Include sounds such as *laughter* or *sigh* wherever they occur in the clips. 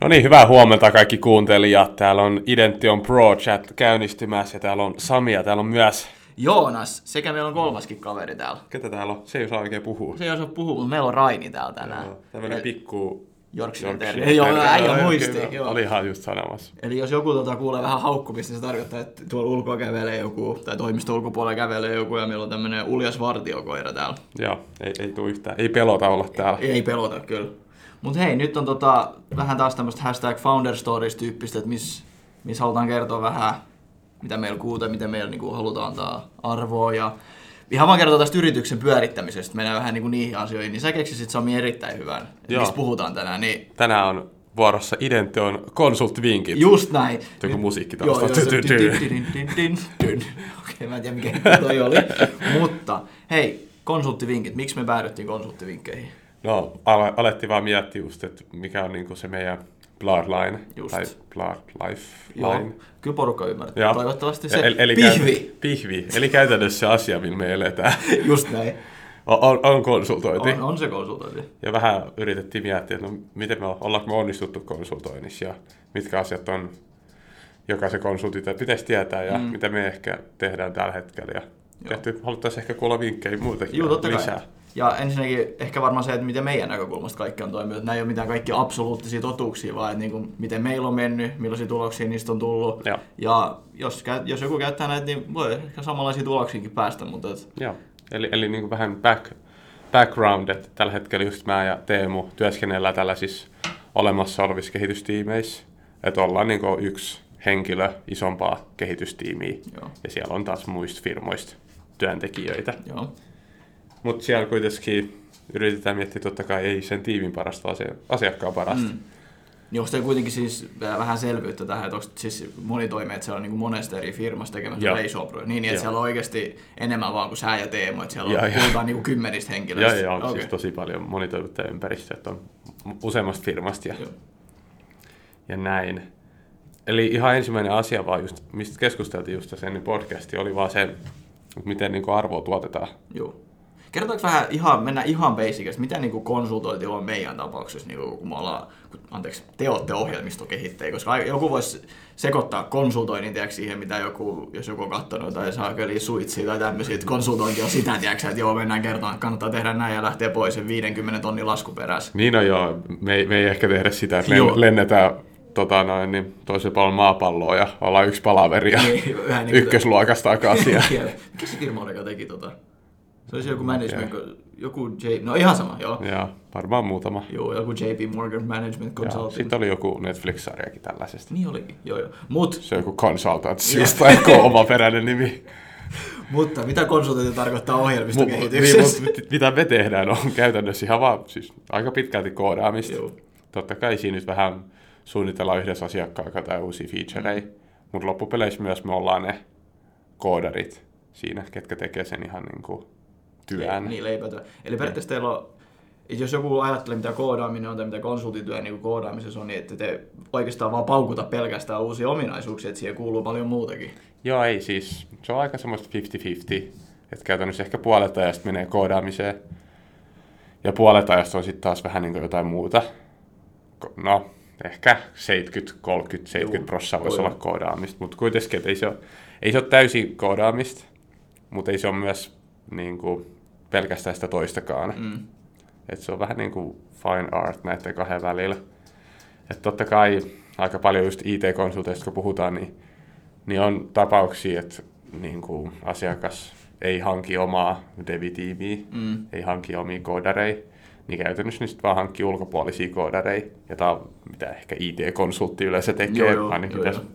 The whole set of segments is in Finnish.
No niin, hyvää huomenta kaikki kuuntelijat. Täällä on Idention Pro Chat käynnistymässä ja täällä on Sami ja täällä on myös... Joonas, sekä meillä on kolmaskin kaveri täällä. Ketä täällä on? Se ei osaa oikein puhua. Se ei osaa puhua, mutta meillä on Raini täällä tänään. Joo, Tämmönen pikku... Yorkshire Terrier. Joo, äijä muisti. Oli ihan just sanomassa. Eli jos joku tota, kuulee vähän haukkumista, niin se tarkoittaa, että tuolla ulkoa kävelee joku, tai toimisto ulkopuolella kävelee joku, ja meillä on tämmönen uljas vartiokoira täällä. Joo, ei, ei tuu yhtään. Ei pelota olla täällä. Ei pelota kyllä. Mutta hei, nyt on tota, vähän taas tämmöistä hashtag founder stories tyyppistä, että missä mis halutaan kertoa vähän, mitä meillä kuuta, miten meillä niinku halutaan antaa arvoa ja ihan vaan kertoa tästä yrityksen pyörittämisestä, mennään vähän niinku niihin asioihin, niin sä keksisit Sami erittäin hyvän, mistä puhutaan tänään, niin Tänään on vuorossa Idention konsulttivinkit. just näin. Joku musiikki tyn. Okei, mä en tiedä mikä toi oli. *laughs* Mutta hei, konsulttivinkit, miksi me päädyttiin konsulttivinkkeihin? No, ale, alettiin vaan miettiä just, että mikä on niinku se meidän bloodline. Just. Tai blood life Joo, line. kyllä porukka ymmärtää. Joo. Toivottavasti se Eli- eli pihvi. käy- pihvi. Eli käytännössä se asia, millä me eletään, *laughs* Just näin. on, on, on konsultointi. On, on se konsultointi. Ja vähän yritettiin miettiä, että no, miten me ollaanko me onnistuttu konsultoinnissa ja mitkä asiat on jokaisen konsultin pitäisi tietää ja mm. mitä me ehkä tehdään tällä hetkellä. Ja tehty, haluttaisiin ehkä kuulla vinkkejä muutenkin Joo, totta lisää. kai. Ja ensinnäkin ehkä varmaan se, että miten meidän näkökulmasta kaikki on toiminut. Nämä ei ole mitään kaikki absoluuttisia totuuksia, vaan että niin kuin, miten meillä on mennyt, millaisia tuloksia niistä on tullut. Joo. Ja jos, jos joku käyttää näitä, niin voi ehkä samanlaisia tuloksiinkin päästä, mutta et, Joo, eli, eli niin kuin vähän back, background, että tällä hetkellä just mä ja Teemu työskennellään tällaisissa olemassa olevissa kehitystiimeissä, että ollaan niin kuin yksi henkilö isompaa kehitystiimiä, Joo. ja siellä on taas muista firmoista työntekijöitä. joo. Mutta siellä kuitenkin yritetään miettiä totta kai ei sen tiimin parasta, asiakkaan parasta. Mm. Niin onko kuitenkin siis vähän selvyyttä tähän, että onko siis moni toimii, että siellä on niin kuin monesta eri firmasta tekemässä Joo. isoa projektia, niin, niin että Joo. siellä on oikeasti enemmän vaan kuin sä ja Teemu, että siellä Joo, on, joo. puhutaan niin kuin kymmenistä Joo, henkilöistä. joo, on Okei. siis tosi paljon monitoimittajaympäristöä, että on useammasta firmasta ja, Joo. ja näin. Eli ihan ensimmäinen asia vaan, just, mistä keskusteltiin just tässä ennen podcastia, oli vaan se, miten niin arvoa tuotetaan. Joo. Kertotaanko vähän, ihan, mennään ihan basicista, mitä niin kuin konsultointi on meidän tapauksessa, niin kuin, kun me ollaan, kun, anteeksi, te olette ohjelmistokehittäjiä, koska joku voisi sekoittaa konsultoinnin tiedätkö, siihen, mitä joku, jos joku on katsonut tai saa kyllä suitsia tai tämmöisiä, että konsultointi on sitä, tiedätkö, että joo, mennään kertomaan, että kannattaa tehdä näin ja lähteä pois sen 50 tonnin lasku perässä. Niin on joo, me ei, me ei ehkä tehdä sitä, että Joo. len, lennetään tota noin, niin toisen puolen maapalloa ja ollaan yksi palaveri ja Niin, *laughs* niin ykkösluokasta takaisin. *laughs* Mikä se firma oli, joka teki tota? Se olisi joku management, joku J, no ihan sama, joo. ja varmaan muutama. Joo, joku JP Morgan Management Consulting. Sitten oli joku Netflix-sarjakin tällaisesta. Niin olikin, joo joo. Mut, Se on joku consultants, just tai joku omaperäinen nimi. *laughs* mutta mitä konsultointi tarkoittaa ohjelmistokehityksessä? niin, mitä me tehdään on käytännössä ihan vaan siis aika pitkälti koodaamista. Joo. Totta kai siinä nyt vähän suunnitellaan yhdessä asiakkaan kanssa jotain uusia featureja, mutta loppupeleissä myös me ollaan ne koodarit siinä, ketkä tekee sen ihan niin kuin työn. Niin, leipätyö. Eli periaatteessa teillä on, että jos joku ajattelee, mitä koodaaminen on tai mitä konsultityö niin koodaamisessa on, niin että te oikeastaan vaan paukuta pelkästään uusia ominaisuuksia, että siihen kuuluu paljon muutakin. Joo, ei siis. Se on aika semmoista 50-50. Että käytännössä ehkä puolet ajasta menee koodaamiseen. Ja puolet ajasta on sitten taas vähän niin kuin jotain muuta. No, ehkä 70, 30, 70 Juu, prosenttia voisi olla koodaamista. Mutta kuitenkin, ei se ole, ei se ole täysin koodaamista, mutta ei se ole myös niin kuin pelkästään sitä toistakaan. Mm. Et se on vähän niin kuin fine art näiden kahden välillä. Et totta kai aika paljon just IT-konsulteista, kun puhutaan, niin, niin on tapauksia, että niin kuin asiakas ei hanki omaa devitiimiä, Mm. ei hanki omia koodareja, niin käytännössä niistä vaan hankkii ulkopuolisia koodareja. Ja tämä on mitä ehkä IT-konsultti yleensä tekee, Joo, joo, ainakin joo, tässä joo.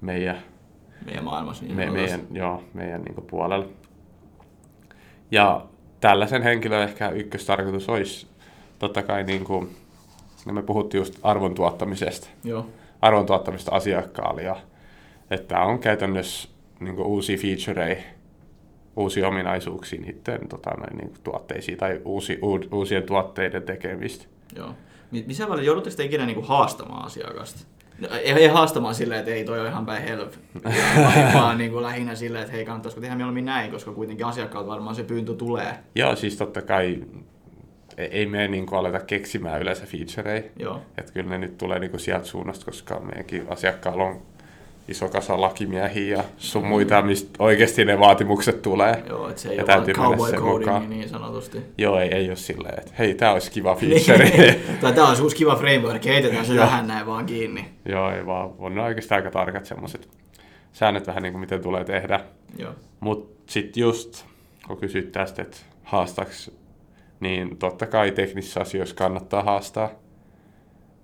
meidän Meidän maailmassa. Niin me, meidän, joo, meidän niin puolella. Ja tällaisen henkilön ehkä ykköstarkoitus olisi totta kai, niin kuin, no me puhuttiin just arvon tuottamisesta, Joo. arvon tuottamista asiakkaalle, ja että on käytännössä niin kuin uusia featureja, uusia ominaisuuksia niiden tota, noin, niin kuin tuotteisiin tai uusi, u, uusien tuotteiden tekemistä. Joo. Mi- Missä välillä joudutteko te ikinä niinku haastamaan asiakasta? No, ei, haastamaan silleen, että ei toi ole ihan päin help, *laughs* vaan, vaan niinku lähinnä silleen, että hei kannattaisiko tehdä mieluummin näin, koska kuitenkin asiakkaalta varmaan se pyyntö tulee. Joo, siis totta kai ei, ei me niin kuin aleta keksimään yleensä featureja. Joo. Että kyllä ne nyt tulee niin kuin sieltä suunnasta, koska meidänkin asiakkaalla on iso kasa lakimiehiä ja sun muita, mistä oikeasti ne vaatimukset tulee. Joo, että se ei Ja ole täytyy cowboy codingi mukaan. niin sanotusti. Joo, ei, ei ole silleen, että hei, tää olisi kiva feature. *laughs* tai tää on uusi kiva framework, heitetään se vähän näin vaan kiinni. Joo, ei vaan. On ne oikeasti aika tarkat semmoiset säännöt vähän niin kuin miten tulee tehdä. Joo. Mutta sitten just, kun kysyt tästä, että haastaks, niin totta kai teknisissä asioissa kannattaa haastaa.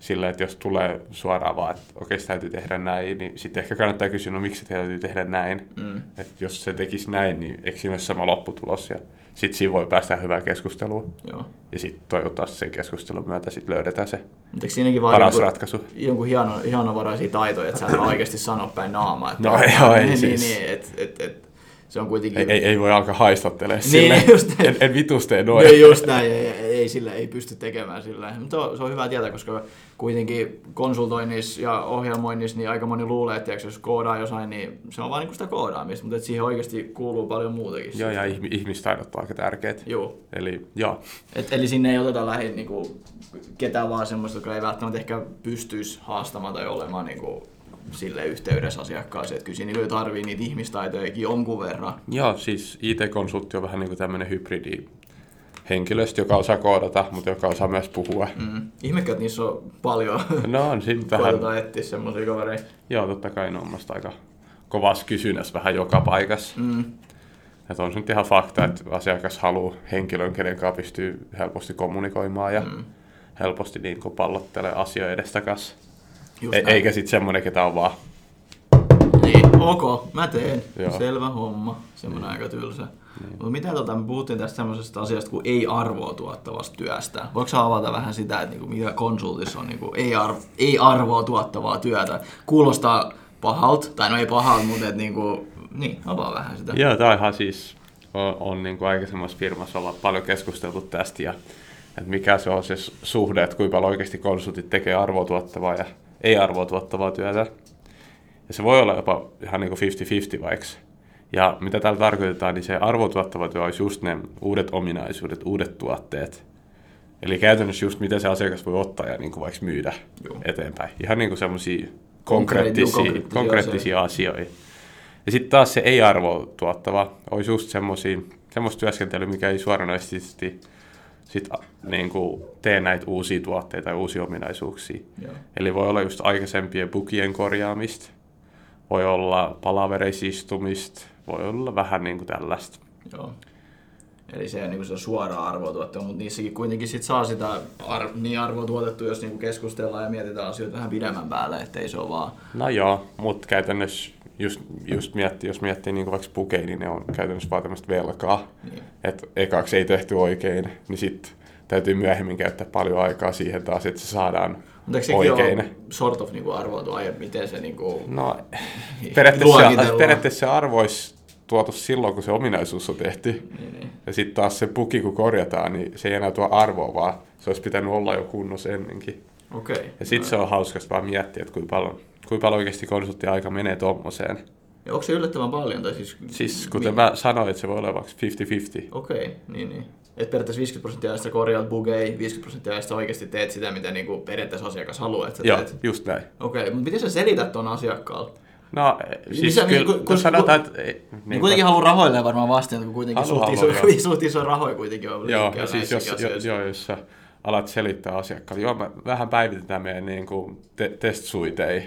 Sillä, että jos tulee suoraan vaan, että okei, se täytyy tehdä näin, niin sitten ehkä kannattaa kysyä, no miksi se täytyy tehdä näin. Mm. Että jos se tekisi näin, niin eikö siinä olisi sama lopputulos? Ja sitten siinä voi päästä hyvään keskusteluun. Joo. Ja sitten toivottavasti sen keskustelun myötä sitten löydetään se Mutta eikö siinäkin vaan paras jonkun, ratkaisu. jonkun hieno, hienovaraisia taitoja, että sä et oikeasti sano päin naamaa. Että No *laughs* joo, ei *laughs* niin, siis. Niin, niin, et, et, et, se on kuitenkin... Ei, ei, ei voi alkaa haistattelemaan Niin, silleen, *laughs* just en, en vitusteen noin. Ei just näin, ei, ei, ei, sillä ei pysty tekemään sillä. Mutta se on- se on hyvä tietää, koska kuitenkin konsultoinnissa ja ohjelmoinnissa niin aika moni luulee, että jos koodaa jossain, niin se on vaan niinku sitä koodaamista, mutta siihen oikeasti kuuluu paljon muutakin. Joo, ja ihmi- ihmistaidot on aika tärkeät. Joo. Eli joo, Et, eli sinne ei oteta lähin niinku, ketään vaan semmoista, joka ei välttämättä ehkä pystyisi haastamaan tai olemaan niinku, sille yhteydessä asiakkaaseen. Että kyllä siinä niinku tarvii niitä ihmistaitojakin jonkun verran. joo, siis IT-konsultti on vähän niin kuin tämmöinen hybridi henkilöstö, joka osaa koodata, mutta joka osaa myös puhua. Mm. Ihmekö, että niissä on paljon No on siinä vähän, koitetaan etsiä semmoisia kavereita. joo totta kai ne on musta aika kovassa kysynnässä vähän joka paikassa. Mm. Että on se nyt ihan fakta, että asiakas haluaa henkilön, kenen kanssa pystyy helposti kommunikoimaan ja Mm. helposti niin pallottelee asioita edestakas. Just E- näin. eikä sitten semmoinen, ketä on vaan Niin, ok, mä teen. Joo. Selvä homma. Semmoinen aika tylsä. Mutta mitä tota, me puhuttiin tästä semmoisesta asiasta kuin ei-arvoa tuottavasta työstä. Voiko sä avata vähän sitä, että niinku, mitä konsultissa on niinku, ei-arvo, ei-arvoa tuottavaa työtä? Kuulostaa pahalta, tai no ei pahalta, mutta et, niinku, niin, avaa vähän sitä. Joo, tämä ihan siis, on, on niin kuin aikaisemmassa firmassa olla paljon keskusteltu tästä ja että mikä se on se suhde, että kuinka paljon oikeasti konsultit tekee arvoa tuottavaa ja ei arvoa tuottavaa työtä. Ja se voi olla jopa ihan niin kuin 50-50 vaikka. Ja mitä täällä tarkoitetaan, niin se arvoa tuottava työ olisi just ne uudet ominaisuudet, uudet tuotteet. Eli käytännössä just miten se asiakas voi ottaa ja niin kuin vaikka myydä Joo. eteenpäin. Ihan niin kuin semmoisia Konkreettisia- konkreettisia, konkreettisia konkreettisia asioita. Ja sitten taas se ei-arvoa tuottava olisi just semmosia, semmoista työskentelyä, mikä ei suoranaisesti sit, niin kuin tee näitä uusia tuotteita ja uusia ominaisuuksia. Joo. Eli voi olla just aikaisempien bugien korjaamista, voi olla palavereissa istumista, voi olla vähän niin kuin tällaista. Joo. Eli se on niin se suoraa arvoa mutta niissäkin kuitenkin sit saa sitä ar- niin arvoa tuotettua, jos niin keskustellaan ja mietitään asioita vähän pidemmän päälle, ettei se ole vaan... No joo, mutta käytännössä just, just miettii, jos miettii niin vaikka bugeja, niin ne on käytännössä vaan tämmöistä velkaa. Niin. Että ekaksi ei tehty oikein, niin sitten täytyy myöhemmin käyttää paljon aikaa siihen taas, että se saadaan Mutta eikö oikein. ole sort of niin arvoitu aiemmin, miten se niin kuin... No, *laughs* periaatteessa, periaatteessa se arvo olisi tuotu silloin, kun se ominaisuus on tehty. Niin, niin. Ja sitten taas se puki, kun korjataan, niin se ei enää tuo arvoa, vaan se olisi pitänyt olla jo kunnossa ennenkin. Okei. Ja sitten se on hauskasta vaan miettiä, että kuinka paljon, kuinka paljon oikeasti konsulttiaika menee tommoseen. Ja onko se yllättävän paljon? Tai siis, Siis kuten mä sanoin, että se voi olla vaikka 50-50. Okei, niin niin. Et periaatteessa 50 prosenttia ajasta korjaat bugeja, 50 prosenttia ajasta oikeasti teet sitä, mitä niinku periaatteessa asiakas haluaa, että sä Joo, teet. just näin. Okei, mutta miten sä selität ton asiakkaalle? No, siis Missä- kyllä, kun- kun, kun- sanotaan, että... Ei, Niin kuitenkin haluaa rahoilleen varmaan vastaan, kun kuitenkin Haluaa, suht iso, haluaa, *laughs* suht iso rahoja kuitenkin on Joo, ja siis jos, jo, joo, jos sä alat selittää asiakkaalle, joo, mä vähän päivitetään meidän niin kuin te- test-suitei,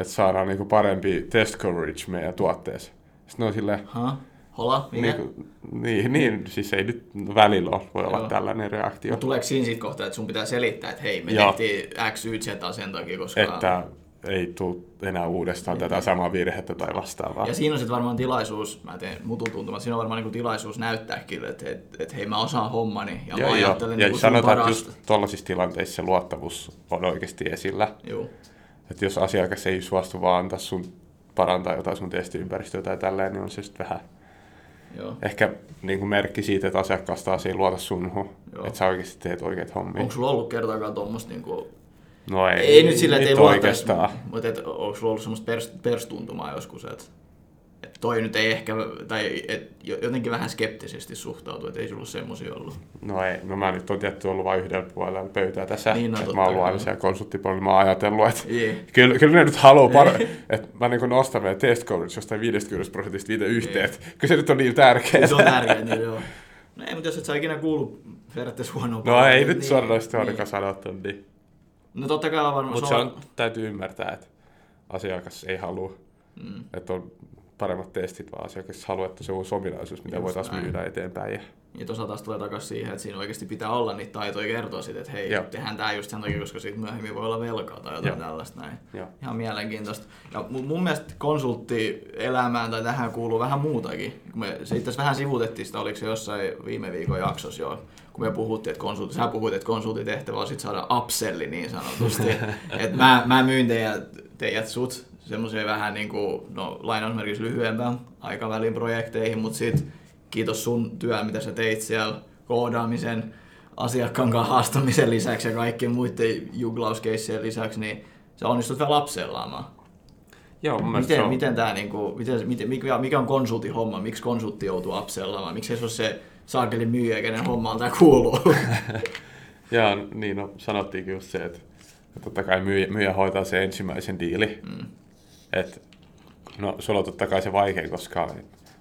että saadaan niin kuin parempi test coverage meidän tuotteessa. Sitten on silleen, Ha? Hola? Mikä? niin, niin, niin, siis ei nyt välillä ole, voi olla Joo. tällainen reaktio, Mut Tuleeko siinä sitten kohtaa, että sun pitää selittää, että hei, me Joo. tehtiin X, Y, Z sen takia, koska... että ei tule enää uudestaan tätä samaa virhettä tai vastaavaa. Ja siinä on sitten varmaan tilaisuus, mä teen mutun tuntumat, siinä on varmaan niinku tilaisuus näyttää kyllä, että et, et, hei mä osaan hommani ja Joo, mä ajattelen Ja niinku sun sanotaan, että parasta. just tuollaisissa tilanteissa se luottamus on oikeasti esillä. Joo. Että jos asiakas ei suostu vaan antaa sun parantaa jotain sun testiympäristöä tai tälleen, niin on se sitten vähän Joo. ehkä niin kuin merkki siitä, että asiakas taas ei luota sunhun, Joo. että sä oikeasti teet oikeat hommia. Onko sulla ollut kertaakaan tuommoista niinku... No ei, Ei, nyt silleen, että ei oikeastaan. mutta et, onko sulla ollut semmoista pers, perstuntumaa joskus, että Et toi nyt ei ehkä, tai et jotenkin vähän skeptisesti suhtautuu, että ei sulla semmoisia ollut. No ei, no mä nyt on tietty ollut vain yhdellä puolella pöytää tässä, Niin, no että mä oon ollut aina siellä konsulttipuolella, mä oon ajatellut, että Jee. kyllä, kyllä ne nyt haluaa, par- että mä niin nostan meidän test coverage jostain 50 prosentista viite yhteen, että kyllä se nyt on niin tärkeää. Se on tärkeää, niin joo. No ei, mutta jos et sä ikinä kuulu periaatteessa huonoa No ei nyt niin- suoranaisesti niin. ainakaan sanottu, niin. No totta kai on varmaan, Mutta se on, täytyy ymmärtää, että asiakas ei halua, mm, että on paremmat testit, vaan asiakas haluaa, että se on uusi ominaisuus, mitä Just voitaisiin näin. myydä eteenpäin. Ja, ja tuossa taas tulee takaisin siihen, että siinä oikeasti pitää olla niitä taitoja kertoa siitä, että hei, Joo. tehdään tämä just sen takia, koska siitä myöhemmin voi olla velkaa tai jotain Joo. tällaista näin. Joo. Ihan mielenkiintoista. Ja mun, mun mielestä konsulttielämään tai tähän kuuluu vähän muutakin. Me, se itse vähän sivutettiin sitä, oliko se jossain viime viikon jaksossa jo, kun me puhuttiin, että konsultti, sä puhuit, että konsultitehtävä on sit saada upselli niin sanotusti. *laughs* että mä, mä myyn teidät, teidät sut semmoiseen vähän niin kuin, no lainausmerkissä lyhyempään aikavälin projekteihin, mutta sit kiitos sun työn, mitä sä teit siellä koodaamisen, asiakkaan kanssa haastamisen lisäksi ja kaikkien muiden juglauskeissien lisäksi, niin sä onnistut vielä lapsellaamaan. Joo, mun mielestä se Miten, on, miten tää, niinku, miten, miten, mikä, mikä on konsultin homma? Miksi konsultti joutuu upsellaamaan? Miksi se ole se saakeli myyjä, kenen hommaan tää kuuluu? *laughs* ja niin no, sanottiinkin just se, että, että totta kai myyjä, myyjä hoitaa se ensimmäisen diili. Mm. Et, no, sulla on totta kai se vaikea, koska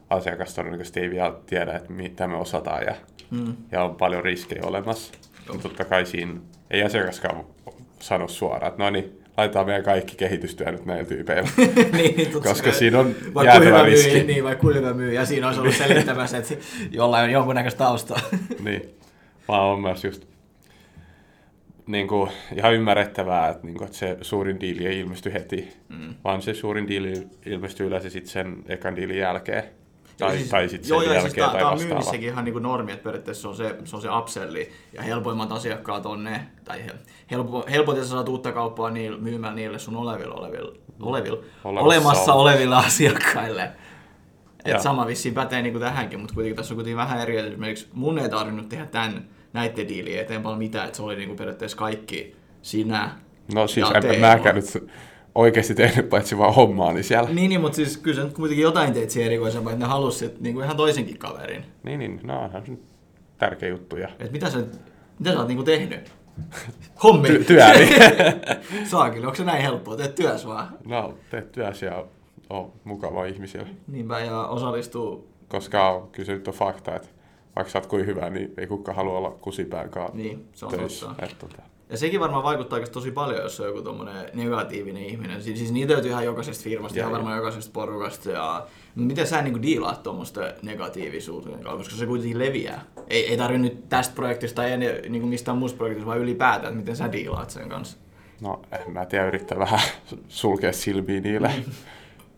asiakas todennäköisesti ei vielä tiedä, että mitä me osataan ja, Mm. ja on paljon riskejä olemassa. Joo. Ja totta kai siinä ei asiakaskaan sano suoraan, että no niin, laitetaan meidän kaikki kehitystyö nyt näillä tyypeillä. *laughs* niin, niin, Koska siinä on jäätävä riski. myyjä, niin, vaikka hyvä myyjä, siinä olisi ollut selittämässä, että jollain on jonkunnäköistä taustaa. niin. Vaan on myös just niin kuin, ihan ymmärrettävää, että, niin kuin, että se suurin diili ei ilmesty heti, Mm. vaan se suurin diili ilmestyy yleensä sitten sen ekan diilin jälkeen. Tai, siis, tai sitten sen joo, joo, jälkeen siis tai tää on myynnissäkin ihan niinku normi, että periaatteessa se on se, se, on se upselli, ja helpoimmat asiakkaat on ne, tai he- helpo, helpoiten sä saat uutta kauppaa niille, myymällä niille sun oleville, oleville, oleville Olemassa olemassa ole- oleville asiakkaille. Et sama vissiin pätee niinku tähänkin, mutta kuitenkin tässä on kuitenkin vähän eri, että esimerkiksi mun ei tarvinnut tehdä tämän, näiden diiliä eteen paljon mitään, että se oli niinku periaatteessa kaikki sinä. No siis ja en Teemu. mäkään nyt oikeasti tehnyt paitsi vaan hommaa, niin siellä. Niin, niin, mutta siis kyllä nyt kuitenkin jotain teit siihen erikoisempaa, että ne halusivat niinku ihan toisenkin kaverin. Niin, niin, no onhan se tärkeä juttu. Ja Et mitä sä, mitä sä oot niinku tehnyt? *laughs* Hommi. ty- työni. *laughs* Saakeli, onko se näin helppoa? Teet työs vaan. no, teet työsi ja on mukava ihmisille. Niinpä ja osallistuu. Koska kyllä se nyt on fakta, että vaikka sä oot kuin hyvä, niin ei kukaan halua olla kusipäänkaan Niin, se on töissä. totta. Et, tota, Ja sekin varmaan vaikuttaa tosi paljon, jos on joku tommonen negatiivinen ihminen. Siis, siis niitä löytyy ihan jokaisesta firmasta, Joo, ihan varmaan jokaisesta porukasta. Ja... Miten sä niinku diilaat tuommoista negatiivisuutta, koska se kuitenkin leviää. Ei, ei tarvi nyt tästä projektista tai ennen, niinku mistään muusta projektista, vaan ylipäätään, että miten sä diilaat sen kanssa. no, en mä tiedä, yrittää vähän sulkea silmiä niille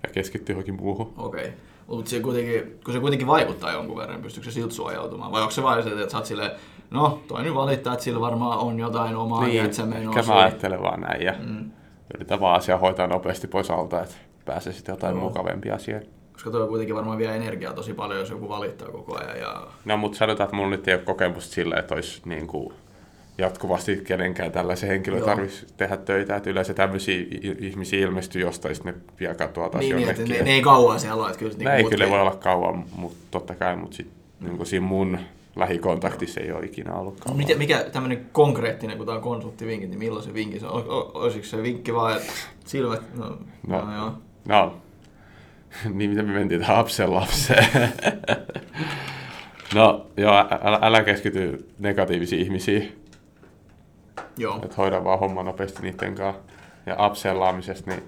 ja keskittyä johonkin muuhun. Okei. Okay. Mutta se kuitenkin, kun se kuitenkin vaikuttaa jonkun verran, niin pystyykö se siltä suojautumaan? Vai onko se vain se, että sä oot silleen, no toi nyt valittaa, että sillä varmaan on jotain omaa niin, että se ehkä mä ajattelen vaan näin ja Mm. yritän vaan asiaa hoitaa nopeasti pois alta, että pääsee sitten jotain Joo. mukavempia asioita. Koska toi kuitenkin varmaan vie energiaa tosi paljon, jos joku valittaa koko ajan. Ja... No, mutta sanotaan, että mulla nyt ei ole kokemusta sillä, että olisi niin kuin jatkuvasti kenenkään tällaisen henkilön tarvitsisi tehdä töitä. Että yleensä tämmöisiä ihmisiä ilmestyy jostain, sitten ne pian katoaa taas Niin, niin, jonnekin. ne, ne, ei kauan siellä ole. Että kyllä, se ne niinku ei kyllä voi olla kauan, mutta totta kai, mutta sit, niin siinä mun lähikontaktissa ei ole ikinä ollut kauan. Miten, mikä tämmöinen konkreettinen, kun tämä on konsulttivinkki, niin milloin se vinkki on? Olisiko se vinkki vaan, että silmät, no, no, No. joo. No, *laughs* niin miten me mentiin tähän lapsen lapseen. *laughs* no, joo, älä, älä keskity negatiivisiin ihmisiin. Joo. että hoida vaan homma nopeasti niiden kanssa. Ja upsellaamisesta, niin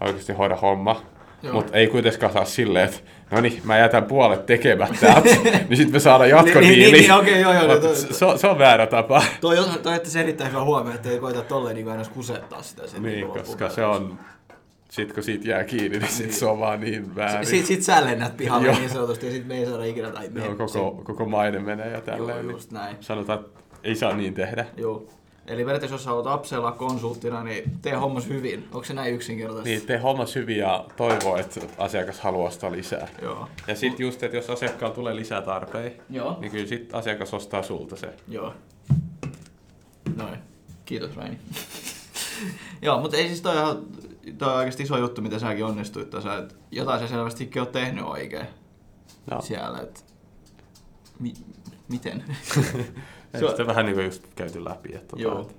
oikeasti hoida homma. Joo. Mutta ei kuitenkaan saa silleen, että no niin, mä jätän puolet tekemättä, *laughs* niin sitten me saadaan jatkodiili. Niin, niin, niin, okei, joo, joo, toi- se, on- se on väärä tapa. Toi, on- toi että se erittäin hyvä huomio, että ei koeta tolleen niin aina kusettaa sitä. Sit niin, niinku koska se on, sit kun siitä jää kiinni, niin sit se on vaan niin väärin. Sitten sit sä lennät pihalle Joo. niin sanotusti ja sit me ei saada ikinä tai me, Joo, koko, koko maine menee ja Joo, tälleen. just niin näin. Sanotaan, että ei saa niin tehdä. Joo. Eli periaatteessa jos haluat upsella konsulttina, niin tee hommas hyvin. Onko se näin yksinkertaisesti? Niin, tee hommas hyvin ja toivoo, että asiakas haluaa ostaa lisää. Joo. Ja sitten just, että jos asiakkaalla tulee lisää tarpeita, Joo. niin kyllä sitten asiakas ostaa sulta se. Joo. Noin. Kiitos Raini. *laughs* Joo, mutta ei siis toi toi on oikeasti iso juttu, mitä säkin onnistuit tässä, että jotain sä selvästikin oot tehnyt oikein No. siellä, että mi- miten? *laughs* Ei sitä vähän niin kuin just käyty läpi. Että Joo. tota,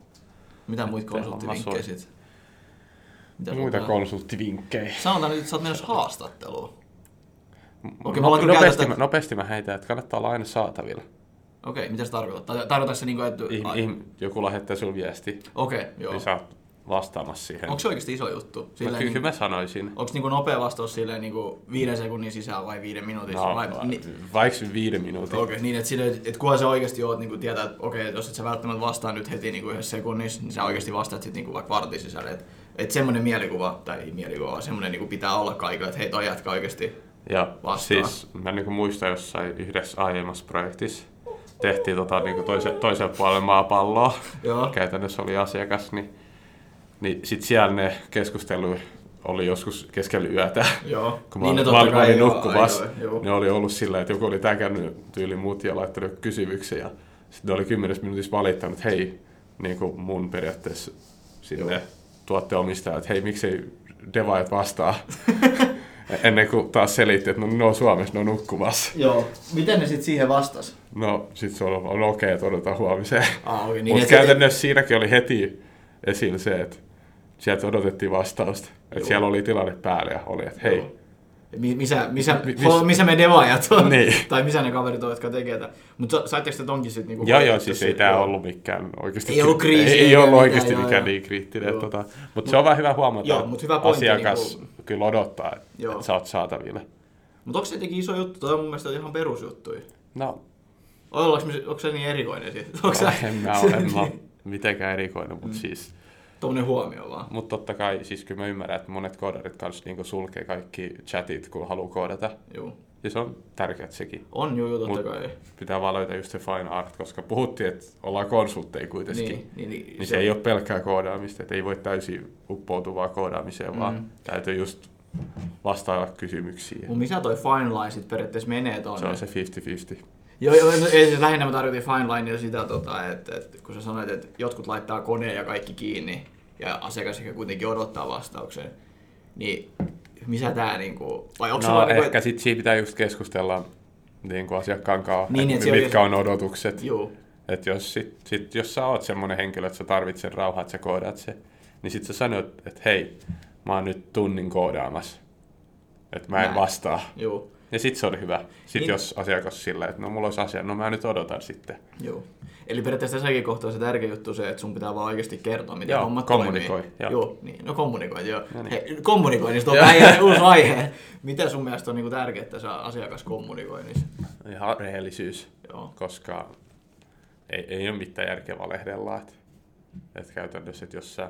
Mitä muita konsulttivinkkejä homma sit? Mitä että muita sulla- konsulttivinkkejä. Sanotaan nyt, että sä oot menossa haastatteluun. Okei, no, nopeasti, käytetty- mä, nopeasti mä heitän, että kannattaa olla aina saatavilla. Okei, mitä se tarkoittaa? Tarkoitatko se niinku, että... Ihm, ihm, joku lähettää sulle viesti, Okei, joo. niin sä oot vastaamassa siihen. Onko se oikeasti iso juttu? no, Silleen, kyllä niin, mä sanoisin. onko niinku nopea vastaus silleen niinku viiden sekunnin sisään vai viiden minuutin No, vai, ni, vaikka viiden minuutin. Okei, niin että sille, et kunhan sä oikeasti oot niinku tietää, että okei, että jos et sä välttämättä vastaa nyt heti niinku yhdessä sekunnissa, niin sä oikeasti vastaat sit niinku vaikka vartin sisällä. Että et semmonen mielikuva, tai ei mielikuva, vaan semmonen niinku pitää olla kaikilla, että hei toi jätkä oikeasti. Ja vastaa. siis mä niinku muistan jossain yhdessä aiemmassa projektissa tehtiin tota niinku toisen, toisen puolen maapalloa. Joo. Käytännössä oli asiakas, niin, niin sit siellä ne keskustelu oli joskus keskellä yötä. Joo. Kun mä, Niin niin, mä, kai olin joo, nukkumassa, ne oli ollut sillä, että joku oli täkännyt tyyli mut ja laittanut kysymyksen ja sitten ne oli kymmenessä minuutissa valittanut, että hei, niin kuin mun periaatteessa sinne tuotteomistaja, että hei, miksei devaajat vastaa. *laughs* Ennen kuin taas selitti, että no, ne on Suomessa, ne on nukkumassa. Joo. Miten ne sitten siihen vastas? No, sit se on, on okei, että odotetaan huomiseen. Ah, okei, Niin, Mutta käytännössä siinäkin oli heti esillä se, että sieltä odotettiin vastausta. Että siellä oli tilanne päällä ja oli, että hei, Joo. Mi- missä, missä, Mi- mi- miss- missä me devaajat on? Niin. *laughs* tai missä ne kaverit on, jotka tekee tätä. Mutta saitteko te tonkin sitten niinku Joo, joo, siis ei tämä ollut mikään oikeasti... Ei ollut kriisi Ei, ei ollut mitään, oikeasti joo, mikään joo. niin kriittinen. Joo. Tota, mutta se on vähän hyvä huomata, Joo, mut hyvä pointti, asiakas niinku- kyllä odottaa, että, Joo. sä oot saatavilla. Mutta onko se jotenkin iso juttu? Toi on mun mielestä ihan perusjuttuja. No, Ollaanko onko se niin erikoinen? Onko se, en mä ole, en *laughs* mä mitenkään erikoinen, mutta siis... Tuommoinen huomio vaan. Mutta totta kai, siis kyllä mä ymmärrän, että monet koodarit kanssa niinku sulkee kaikki chatit, kun haluaa koodata. Joo. Ja se on tärkeää sekin. On juu, totta Mut- kai. Pitää vaan löytää just se fine art, koska puhuttiin, että ollaan konsultteja kuitenkin. Niin, niin, niin, Niin se ei ole pelkkää koodaamista, että ei voi täysin uppoutua vaan koodaamiseen, mm. vaan täytyy just vastailla kysymyksiin. Mun missä toi fine line sit periaatteessa menee Se tonne? on se 50-50. Joo, joo, ei, siis lähinnä mä tarkoitin fine linea sitä, tota, että, että, kun sä sanoit, että jotkut laittaa koneen ja kaikki kiinni, ja asiakas ehkä kuitenkin odottaa vastauksen, niin missä tää niinku, vai onko se No niinku, ehkä sit siinä pitää just keskustella niin kuin asiakkaan kanssa, Niin, että mitkä oikein- on odotukset. Joo, Että jos, sit, sit, jos sä oot semmoinen henkilö, että sä tarvitset rauhaa, että sä koodaat se, niin sit sä sanot, että hei, mä oon nyt tunnin koodaamassa. Että mä en Näin. vastaa. joo, Ja sit se on hyvä. Sitten Niin. niin. jos asiakas silleen, että no mulla olisi asia, no mä nyt odotan sitten. joo. Eli periaatteessa tässäkin kohtaa se tärkeä juttu se, että sun pitää vaan oikeasti kertoa, miten Joo, hommat kommunikoi, toimii. joo. joo. niin, no kommunikoi, joo. No niin. Hei, kommunikoinnista on vähän *laughs* uusi aihe. Mitä sun mielestä on niinku tärkeää tässä asiakaskommunikoinnissa? Ihan rehellisyys, Joo, koska ei, ei ole mitään järkeä valehdella. Että et käytännössä, että jos sä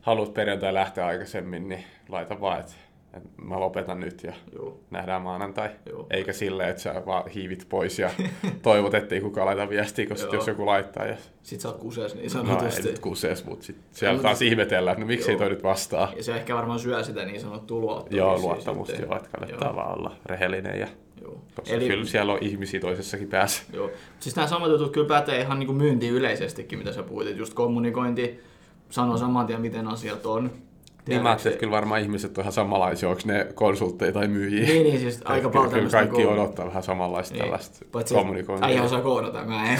haluat perjantai lähteä aikaisemmin, niin laita vaan, että et mä lopetan nyt ja joo. nähdään maanantai. Joo. Eikä silleen, että sä vaan hiivit pois ja *laughs* toivot, ettei kukaan laita viestiä, koska sit jos joku laittaa ja Sit sä oot kusees niin no ei sanotusti. nyt kusees, mutta sit siellä No, taas ihmetellään, että no miksei joo. toi nyt vastaa. Ja se ehkä varmaan syö sitä niin sanottua luottamusta. Joo, luottamusta sitten. joo, että kannattaa vaan olla rehellinen ja Joo. koska Eli... kyllä siellä on ihmisiä toisessakin päässä. Joo. Siis nämä samat jutut kyllä pätee ihan niin kuin myyntiin yleisestikin, mitä sä puhuit. Just kommunikointi, sanoo saman tien, miten asiat on. Niin mä ajattelin, että kyllä varmaan ihmiset on ihan samanlaisia, onko ne konsultteja tai myyjiä. Niin, niin, siis aika *laughs* Kyllä- paljon Kyllä kaikki niinku- odottaa vähän samanlaista Niin. tällaista Paitsi kommunikointia. äijä osaa koodata, mä en.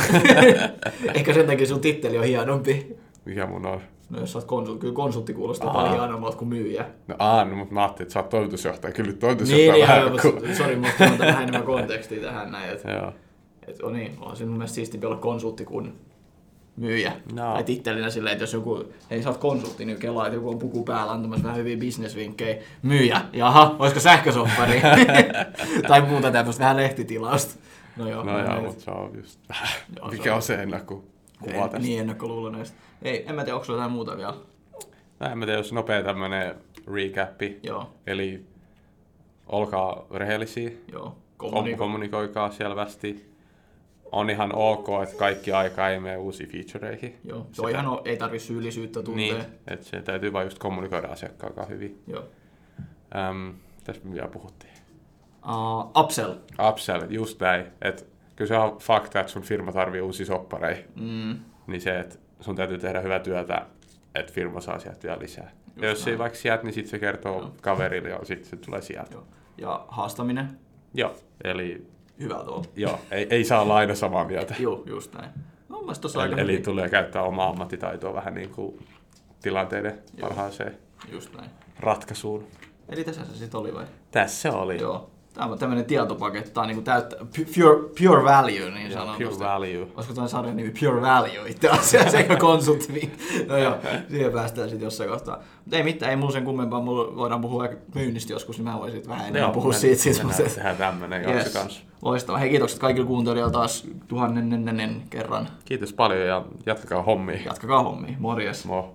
*laughs* Ehkä sen takia sun titteli on hienompi. Mikä mun on? No jos sä oot konsultti, kyllä konsultti kuulostaa Aa. paljon hienommalta kuin myyjä. No aa, no, mutta mä ajattelin, että sä oot toimitusjohtaja. Kyllä nyt Niin, toimitusjohtaja niin, vähän kuin... mutta sori, musta on vähän enemmän kontekstia tähän näin. Et, *laughs* Joo. et, on niin, on se mun mielestä siistimpi olla konsultti kuin myyjä. No. Tai tittelinä silleen, että jos joku, hei sä oot konsultti, niin kelaa, että joku on puku päällä antamassa vähän hyviä bisnesvinkkejä. Myyjä, jaha, olisiko sähkösoppari? *laughs* tai muuta tämmöistä vähän lehtitilausta. No joo, No joo, mutta se on just vähän, *laughs* mikä on- se ennakkuva En- tästä. Niin, ennakkoluuloneista. Ei, en mä tiedä, onko sulla jotain muuta vielä. No, en mä tiedä, jos nopea tämmönen recapi. Joo, Eli olkaa rehellisiä, joo. kom- Kommuniko- kommunikoikaa selvästi. On ihan ok, että kaikki aika ei mene uusiin featureihin. Joo, se on ihan, ei tarvi syyllisyyttä tuntea. Niin, että se täytyy vaan just kommunikoida asiakkaan kanssa hyvin. Joo. Äm, tässä me vielä puhuttiin. Uh, upsell. Upsell, just näin. Että kyllä se on fakta, että sun firma tarvii uusia soppareita. Mm, Niin se, että sun täytyy tehdä hyvää työtä että firma saa sieltä vielä lisää. Just ja jos näin. ei vaikka sieltä, niin sitten se kertoo Joo. kaverille ja sitten se tulee sieltä. Joo. Ja haastaminen, Joo, eli hyvä tuo. joo, ei, ei saa olla aina samaa mieltä. Joo, just näin. No, aika Eli, eli tulee käyttää omaa ammattitaitoa vähän niin kuin tilanteiden Joo. parhaaseen Just näin. ratkaisuun. Eli tässä se sitten oli vai? Tässä oli. Joo. Tämä on tämmöinen tietopaketti, tämä on niinku täyttä, pu- pure, pure value, niin Joo, sanotusti. pure value. Olisiko tuon sarjan nimi Pure Value itse asiassa, eikä konsultti. No joo, siihen päästään sitten jossain kohtaa. Mutta ei mitään, ei mulla sen kummempaa, mulla voidaan puhua myynnistä joskus, niin mä voisin sitten vähän enemmän puhua me- siitä. mennään, mutta- tehdään tämmönen jakso Yes. kanssa. Loistavaa. Hei kiitokset kaikille kuuntelijoille taas tuhannennen kerran. Kiitos paljon ja jatkakaa hommia. Jatkakaa hommia. Morjes. Mo.